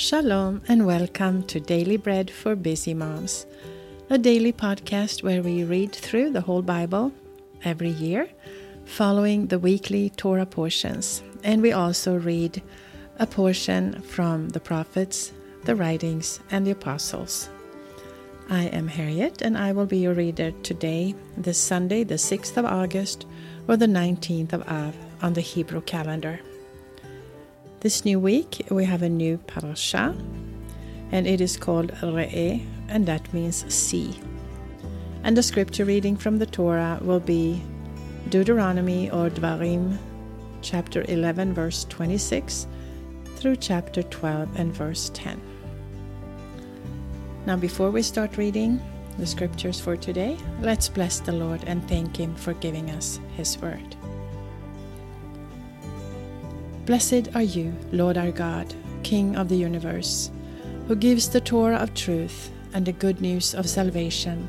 Shalom and welcome to Daily Bread for Busy Moms, a daily podcast where we read through the whole Bible every year, following the weekly Torah portions. And we also read a portion from the prophets, the writings, and the apostles. I am Harriet, and I will be your reader today, this Sunday, the 6th of August, or the 19th of Av on the Hebrew calendar. This new week we have a new parasha, and it is called Re'eh, and that means see. And the scripture reading from the Torah will be Deuteronomy or Dvarim, chapter 11, verse 26, through chapter 12 and verse 10. Now, before we start reading the scriptures for today, let's bless the Lord and thank Him for giving us His word. Blessed are you, Lord our God, King of the universe, who gives the Torah of truth and the good news of salvation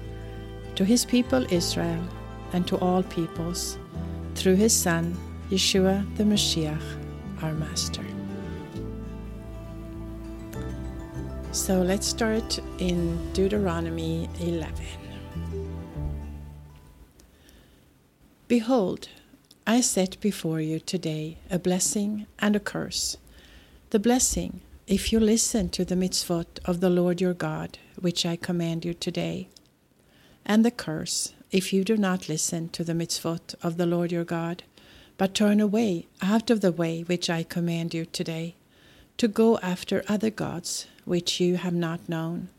to his people Israel and to all peoples, through his Son, Yeshua the Mashiach, our Master. So let's start in Deuteronomy 11. Behold, I set before you today a blessing and a curse. The blessing, if you listen to the mitzvot of the Lord your God, which I command you today, and the curse, if you do not listen to the mitzvot of the Lord your God, but turn away out of the way which I command you today, to go after other gods which you have not known.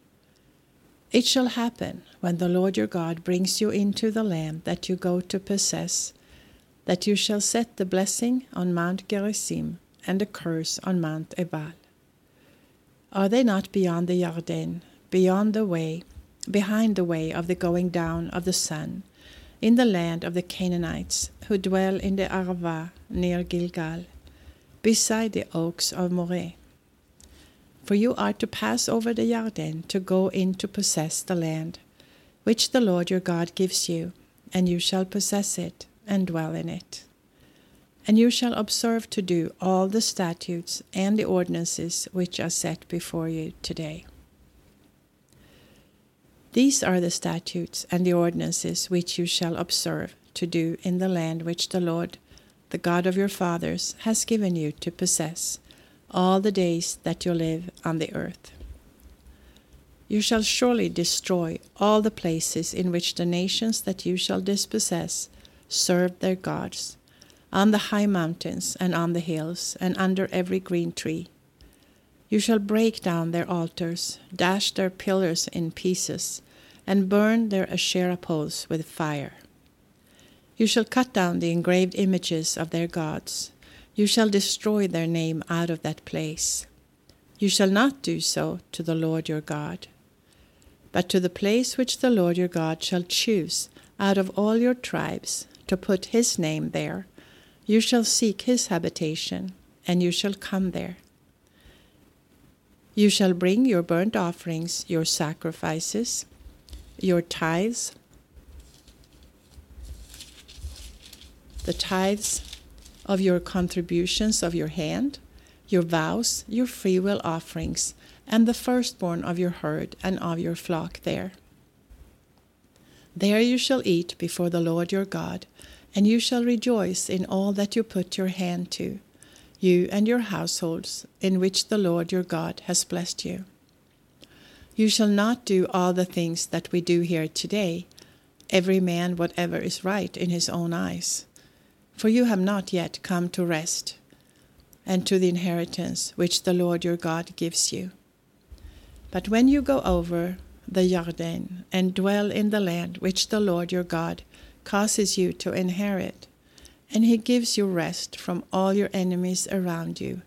It shall happen when the Lord your God brings you into the land that you go to possess that you shall set the blessing on Mount Gerizim and the curse on Mount Ebal. Are they not beyond the Yarden, beyond the way, behind the way of the going down of the sun, in the land of the Canaanites, who dwell in the Arava near Gilgal, beside the oaks of Moreh? For you are to pass over the Yarden to go in to possess the land, which the Lord your God gives you, and you shall possess it and dwell in it. And you shall observe to do all the statutes and the ordinances which are set before you today. These are the statutes and the ordinances which you shall observe to do in the land which the Lord, the God of your fathers, has given you to possess all the days that you live on the earth. You shall surely destroy all the places in which the nations that you shall dispossess served their gods, on the high mountains and on the hills, and under every green tree. You shall break down their altars, dash their pillars in pieces, and burn their Asherah poles with fire. You shall cut down the engraved images of their gods. You shall destroy their name out of that place. You shall not do so to the Lord your God, but to the place which the Lord your God shall choose out of all your tribes to put his name there. You shall seek his habitation, and you shall come there. You shall bring your burnt offerings, your sacrifices, your tithes, the tithes of your contributions of your hand, your vows, your freewill offerings, and the firstborn of your herd and of your flock there. There you shall eat before the Lord your God and you shall rejoice in all that you put your hand to, you and your households, in which the Lord your God has blessed you. You shall not do all the things that we do here today, every man whatever is right in his own eyes. For you have not yet come to rest, and to the inheritance which the Lord your God gives you. But when you go over the Yarden and dwell in the land which the Lord your God causes you to inherit, and he gives you rest from all your enemies around you,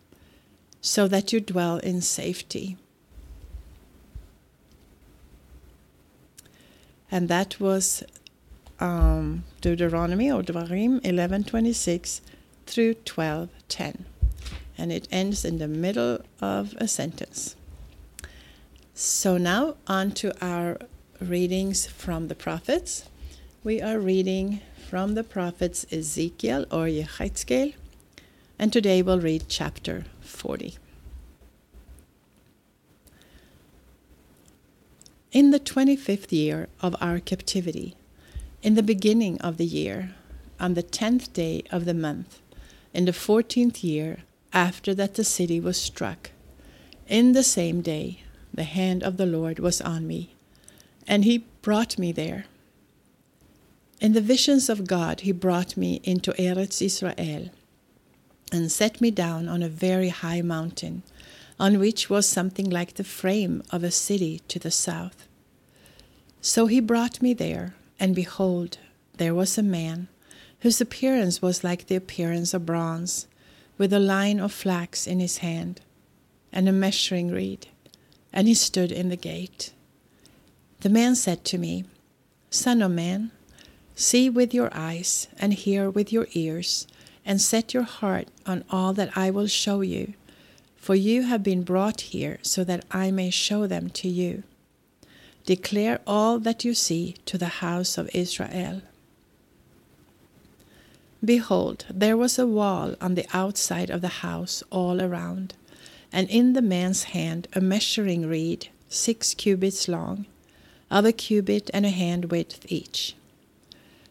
so that you dwell in safety. And that was um, Deuteronomy or Devarim 11:26 through 12:10, and it ends in the middle of a sentence. So now on to our readings from the prophets. We are reading from the prophets Ezekiel or Yechezkel, and today we'll read chapter 40. In the twenty fifth year of our captivity, in the beginning of the year, on the tenth day of the month, in the fourteenth year after that the city was struck, in the same day the hand of the Lord was on me, and he brought me there. In the visions of God, he brought me into Eretz Israel and set me down on a very high mountain, on which was something like the frame of a city to the south. So he brought me there, and behold, there was a man whose appearance was like the appearance of bronze, with a line of flax in his hand, and a measuring reed, and he stood in the gate. The man said to me, Son of man, see with your eyes, and hear with your ears, and set your heart on all that I will show you, for you have been brought here so that I may show them to you. Declare all that you see to the house of Israel. Behold, there was a wall on the outside of the house all around, and in the man's hand a measuring reed, six cubits long, of a cubit and a hand width each.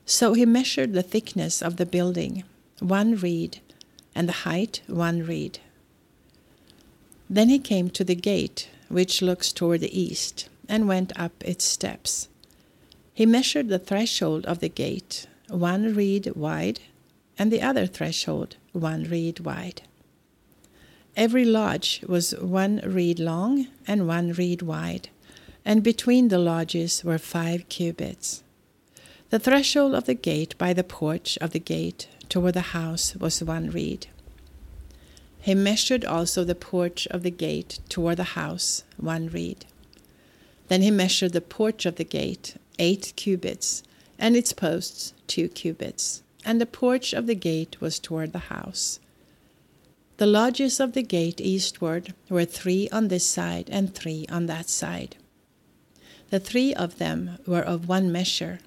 So he measured the thickness of the building one reed, and the height one reed. Then he came to the gate, which looks toward the east, and went up its steps. He measured the threshold of the gate, one reed wide, and the other threshold one reed wide. Every lodge was one reed long and one reed wide, and between the lodges were five cubits. The threshold of the gate by the porch of the gate toward the house was one reed. He measured also the porch of the gate toward the house, one reed. Then he measured the porch of the gate, eight cubits, and its posts, two cubits, and the porch of the gate was toward the house. The lodges of the gate eastward were three on this side and three on that side. The three of them were of one measure,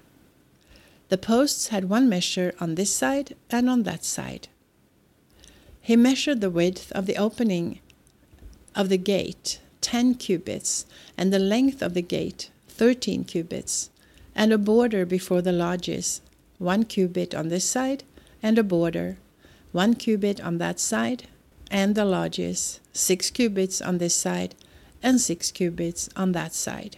the posts had one measure on this side and on that side. He measured the width of the opening of the gate, ten cubits, and the length of the gate, thirteen cubits, and a border before the lodges, one cubit on this side, and a border, one cubit on that side, and the lodges, six cubits on this side, and six cubits on that side.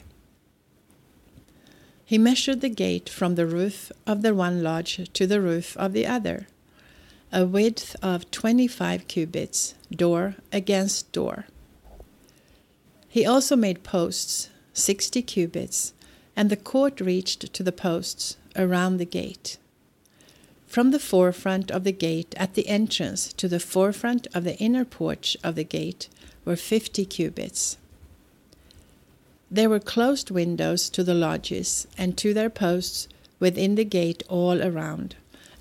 He measured the gate from the roof of the one lodge to the roof of the other, a width of twenty five cubits, door against door. He also made posts, sixty cubits, and the court reached to the posts around the gate. From the forefront of the gate at the entrance to the forefront of the inner porch of the gate were fifty cubits. There were closed windows to the lodges and to their posts within the gate all around,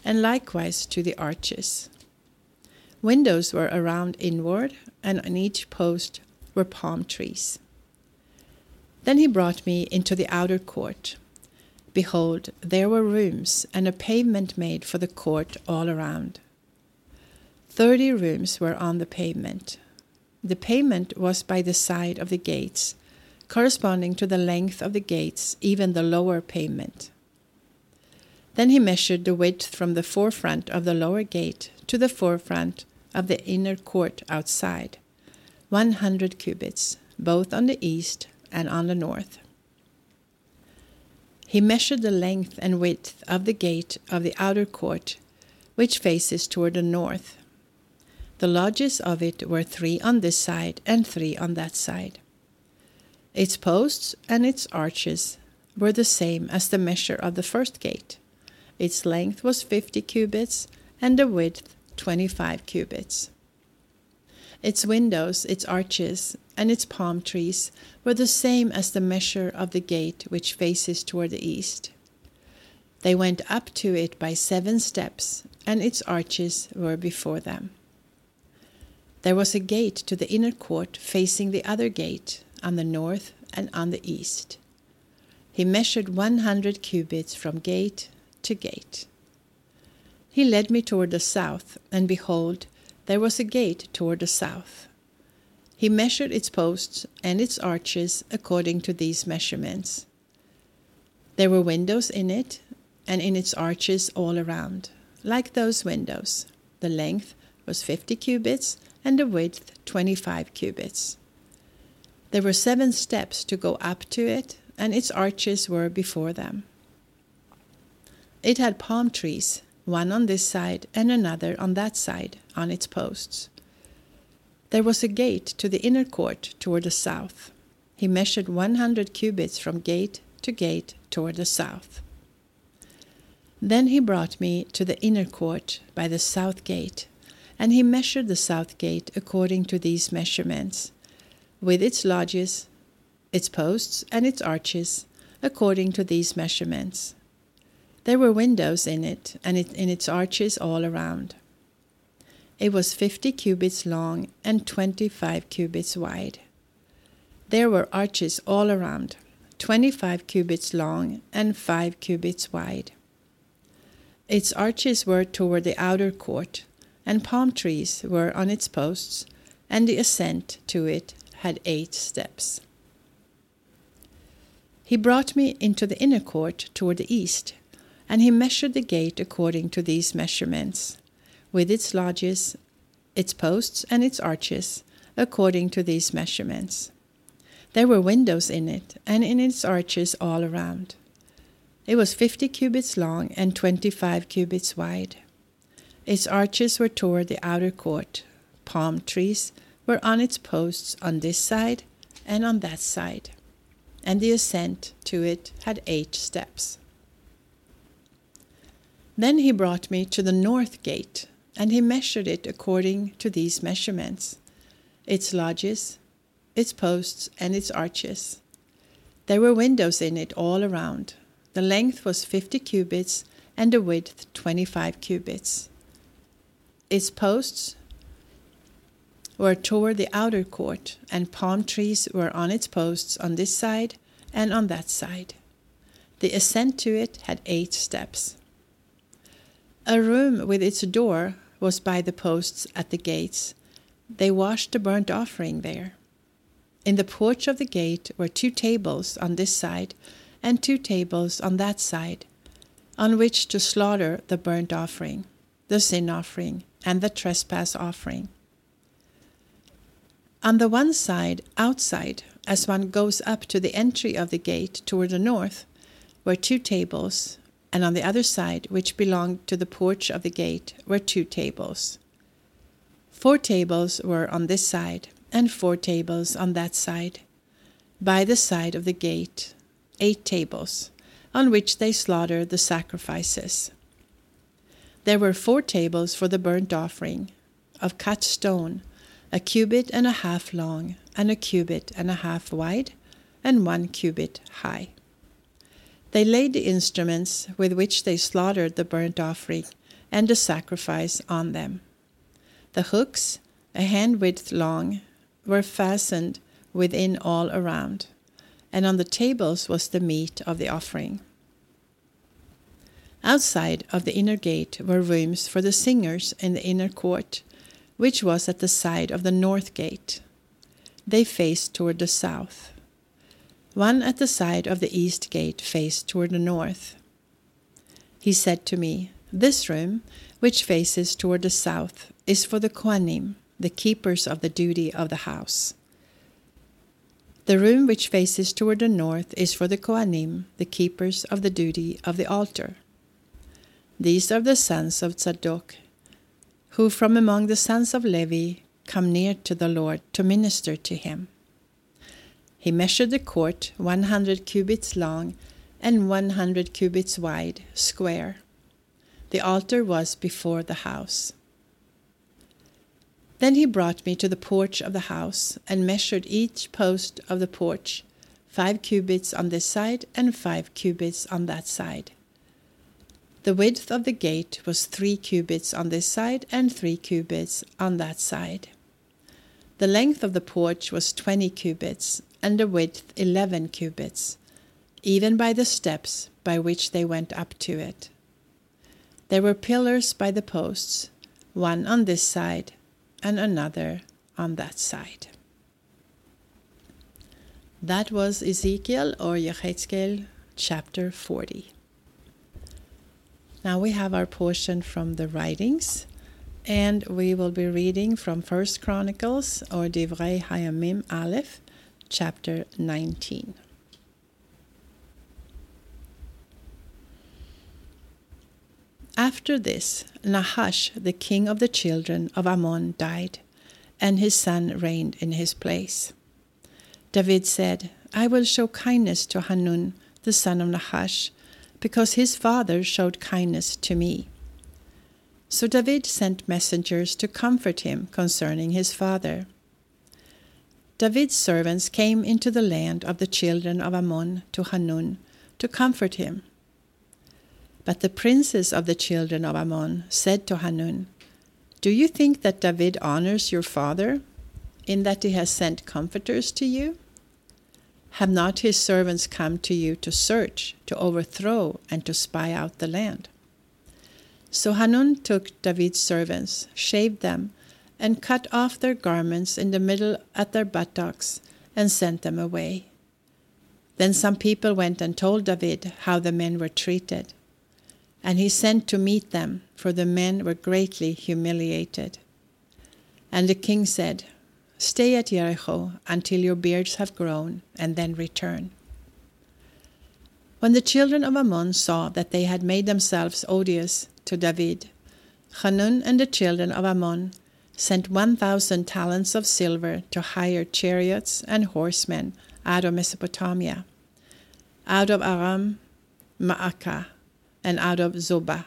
and likewise to the arches. Windows were around inward, and on each post were palm trees. Then he brought me into the outer court. Behold, there were rooms and a pavement made for the court all around. Thirty rooms were on the pavement. The pavement was by the side of the gates corresponding to the length of the gates, even the lower pavement. Then he measured the width from the forefront of the lower gate to the forefront of the inner court outside, 100 cubits, both on the east and on the north. He measured the length and width of the gate of the outer court, which faces toward the north. The lodges of it were three on this side and three on that side. Its posts and its arches were the same as the measure of the first gate. Its length was fifty cubits, and the width twenty five cubits. Its windows, its arches, and its palm trees were the same as the measure of the gate which faces toward the east. They went up to it by seven steps, and its arches were before them. There was a gate to the inner court facing the other gate, on the north and on the east. He measured one hundred cubits from gate to gate. He led me toward the south, and behold, there was a gate toward the south. He measured its posts and its arches according to these measurements. There were windows in it, and in its arches all around, like those windows. The length was fifty cubits, and the width twenty five cubits. There were seven steps to go up to it, and its arches were before them. It had palm trees, one on this side and another on that side, on its posts. There was a gate to the inner court toward the south. He measured 100 cubits from gate to gate toward the south. Then he brought me to the inner court by the south gate, and he measured the south gate according to these measurements, with its lodges, its posts, and its arches, according to these measurements. There were windows in it, and it, in its arches all around. It was fifty cubits long and twenty five cubits wide. There were arches all around, twenty five cubits long and five cubits wide. Its arches were toward the outer court, and palm trees were on its posts, and the ascent to it had eight steps. He brought me into the inner court toward the east, and he measured the gate according to these measurements with its lodges, its posts, and its arches, according to these measurements. There were windows in it, and in its arches all around. It was fifty cubits long and twenty five cubits wide. Its arches were toward the outer court. Palm trees were on its posts on this side and on that side, and the ascent to it had eight steps. Then he brought me to the north gate, and he measured it according to these measurements its lodges, its posts, and its arches. There were windows in it all around. The length was fifty cubits, and the width twenty five cubits. Its posts were toward the outer court, and palm trees were on its posts on this side and on that side. The ascent to it had eight steps. A room with its door was by the posts at the gates. They washed the burnt offering there. In the porch of the gate were two tables on this side and two tables on that side, on which to slaughter the burnt offering, the sin offering, and the trespass offering. On the one side, outside, as one goes up to the entry of the gate toward the north, were two tables, and on the other side, which belonged to the porch of the gate, were two tables. Four tables were on this side, and four tables on that side. By the side of the gate, eight tables, on which they slaughtered the sacrifices. There were four tables for the burnt offering, of cut stone, a cubit and a half long, and a cubit and a half wide, and one cubit high. They laid the instruments with which they slaughtered the burnt offering and the sacrifice on them. The hooks, a hand width long, were fastened within all around, and on the tables was the meat of the offering. Outside of the inner gate were rooms for the singers in the inner court, which was at the side of the north gate. They faced toward the south. One at the side of the east gate faced toward the north. He said to me, This room, which faces toward the south, is for the Kohanim, the keepers of the duty of the house. The room which faces toward the north is for the Kohanim, the keepers of the duty of the altar. These are the sons of Tzadok, who from among the sons of Levi come near to the Lord to minister to him. He measured the court 100 cubits long and 100 cubits wide, square. The altar was before the house. Then he brought me to the porch of the house and measured each post of the porch, five cubits on this side and five cubits on that side. The width of the gate was three cubits on this side and three cubits on that side. The length of the porch was twenty cubits, and the width eleven cubits, even by the steps by which they went up to it. There were pillars by the posts, one on this side and another on that side. That was Ezekiel or Yechezkel chapter 40. Now we have our portion from the writings, and we will be reading from First Chronicles or Divrei Hayamim Aleph, chapter 19. After this, Nahash, the king of the children of Ammon, died, and his son reigned in his place. David said, I will show kindness to Hanun, the son of Nahash, because his father showed kindness to me. So David sent messengers to comfort him concerning his father. David's servants came into the land of the children of Ammon to Hanun to comfort him. But the princes of the children of Ammon said to Hanun, Do you think that David honors your father, in that he has sent comforters to you? Have not his servants come to you to search, to overthrow, and to spy out the land? So Hanun took David's servants, shaved them, and cut off their garments in the middle at their buttocks, and sent them away. Then some people went and told David how the men were treated. And he sent to meet them, for the men were greatly humiliated. And the king said, Stay at Jericho until your beards have grown, and then return. When the children of Ammon saw that they had made themselves odious to David, Hanun and the children of Ammon sent 1,000 talents of silver to hire chariots and horsemen out of Mesopotamia, out of Aram, Maacah, and out of Zobah.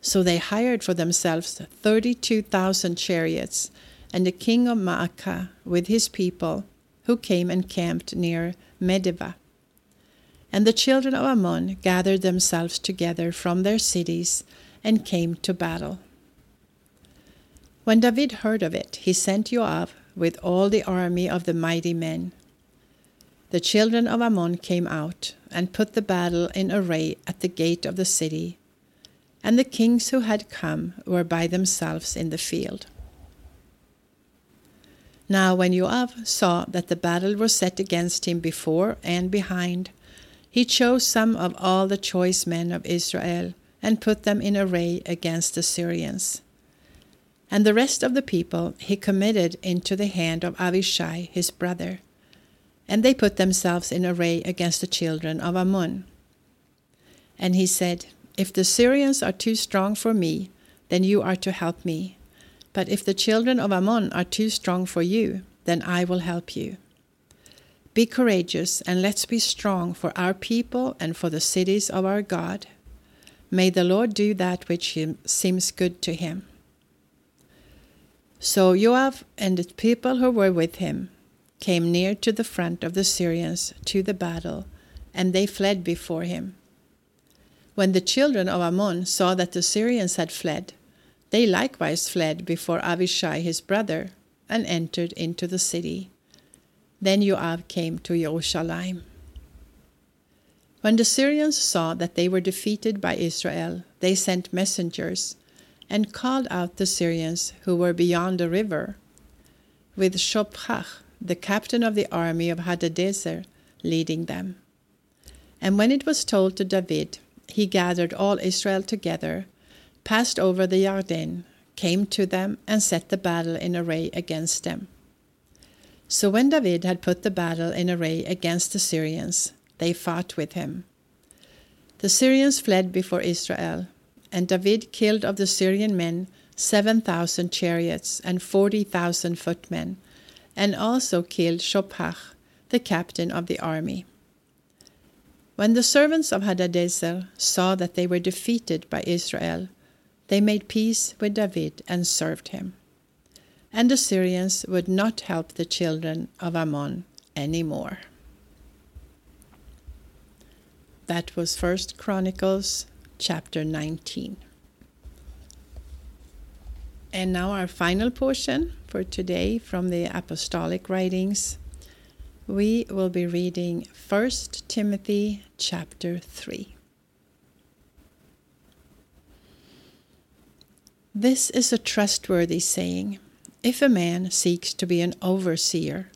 So they hired for themselves 32,000 chariots and the king of Maacah with his people, who came and camped near Medeba. And the children of Ammon gathered themselves together from their cities and came to battle. When David heard of it, he sent Joab with all the army of the mighty men. The children of Ammon came out and put the battle in array at the gate of the city, and the kings who had come were by themselves in the field. Now, when Joab saw that the battle was set against him before and behind, he chose some of all the choice men of Israel and put them in array against the Syrians. And the rest of the people he committed into the hand of Avishai his brother, and they put themselves in array against the children of Ammon. And he said, If the Syrians are too strong for me, then you are to help me. But if the children of Ammon are too strong for you, then I will help you. Be courageous, and let's be strong for our people and for the cities of our God. May the Lord do that which seems good to him. So Joab and the people who were with him came near to the front of the Syrians to the battle, and they fled before him. When the children of Ammon saw that the Syrians had fled, they likewise fled before Avishai his brother, and entered into the city. Then Joab came to Jerusalem. When the Syrians saw that they were defeated by Israel, they sent messengers and called out the Syrians who were beyond the river, with Shophach, the captain of the army of Hadadezer, leading them. And when it was told to David, he gathered all Israel together passed over the Yarden, came to them, and set the battle in array against them. So when David had put the battle in array against the Syrians, they fought with him. The Syrians fled before Israel, and David killed of the Syrian men seven thousand chariots and forty thousand footmen, and also killed Shophach, the captain of the army. When the servants of Hadadezer saw that they were defeated by Israel, they made peace with David and served him. And the Syrians would not help the children of Ammon any more. That was First Chronicles chapter 19. And now our final portion for today from the apostolic writings. We will be reading 1 Timothy chapter 3. This is a trustworthy saying. If a man seeks to be an overseer,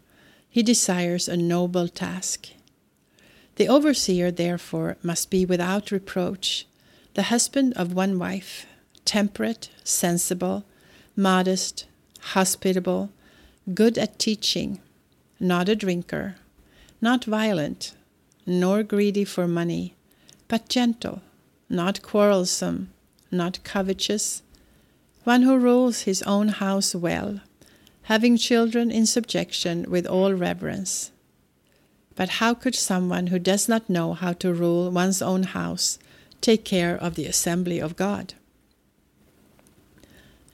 He desires a noble task. The overseer, therefore, must be without reproach, the husband of one wife, temperate, sensible, modest, hospitable, good at teaching, not a drinker, not violent, nor greedy for money, but gentle, not quarrelsome, not covetous, one who rules his own house well, having children in subjection with all reverence. But how could someone who does not know how to rule one's own house take care of the assembly of God?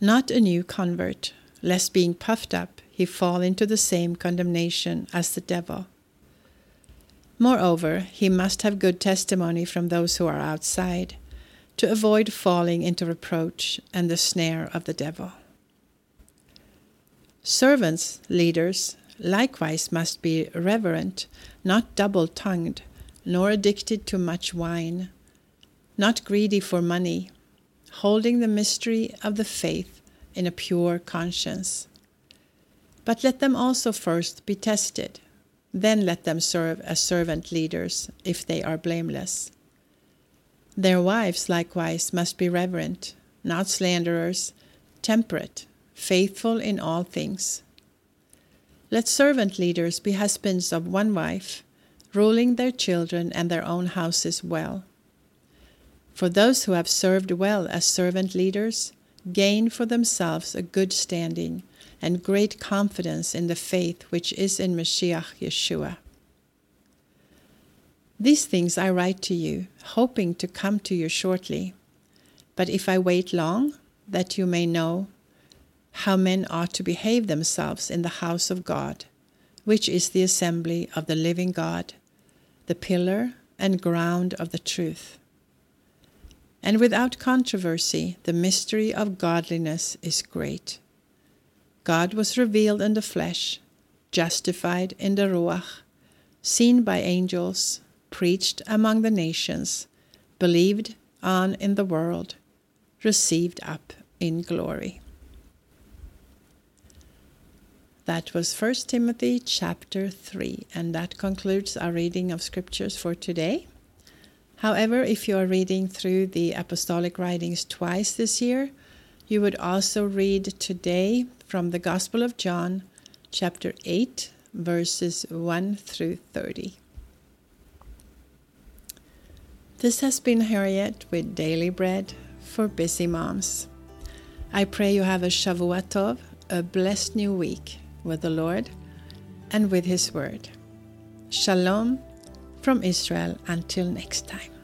Not a new convert, lest being puffed up he fall into the same condemnation as the devil. Moreover, he must have good testimony from those who are outside, to avoid falling into reproach and the snare of the devil. Servants, leaders, likewise must be reverent, not double tongued, nor addicted to much wine, not greedy for money, holding the mystery of the faith in a pure conscience. But let them also first be tested then let them serve as servant leaders if they are blameless. Their wives likewise must be reverent, not slanderers, temperate, faithful in all things. Let servant leaders be husbands of one wife, ruling their children and their own houses well. For those who have served well as servant leaders gain for themselves a good standing and great confidence in the faith which is in Mashiach Yeshua. These things I write to you, hoping to come to you shortly. But if I wait long, that you may know how men ought to behave themselves in the house of God, which is the assembly of the living God, the pillar and ground of the truth. And without controversy, the mystery of godliness is great. God was revealed in the flesh, justified in the Ruach, seen by angels, preached among the nations, believed on in the world, received up in glory. That was 1 Timothy chapter 3, and that concludes our reading of scriptures for today. However, if you are reading through the apostolic writings twice this year, you would also read today from the Gospel of John, chapter 8, verses 1 through 30. This has been Harriet with Daily Bread for Busy Moms. I pray you have a Shavua Tov, a blessed new week with the Lord and with His Word. Shalom from Israel until next time.